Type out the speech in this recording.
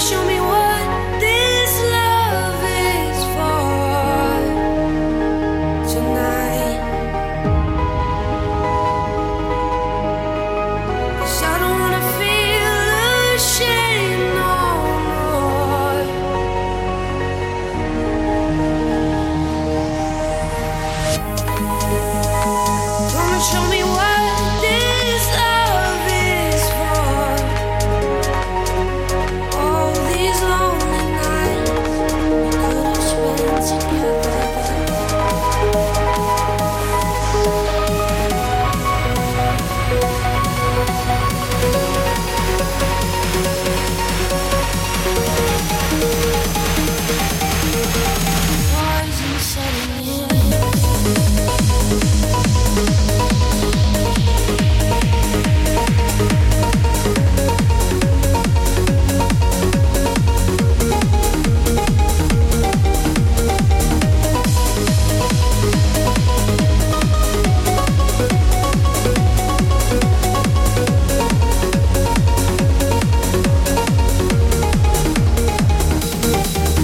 show me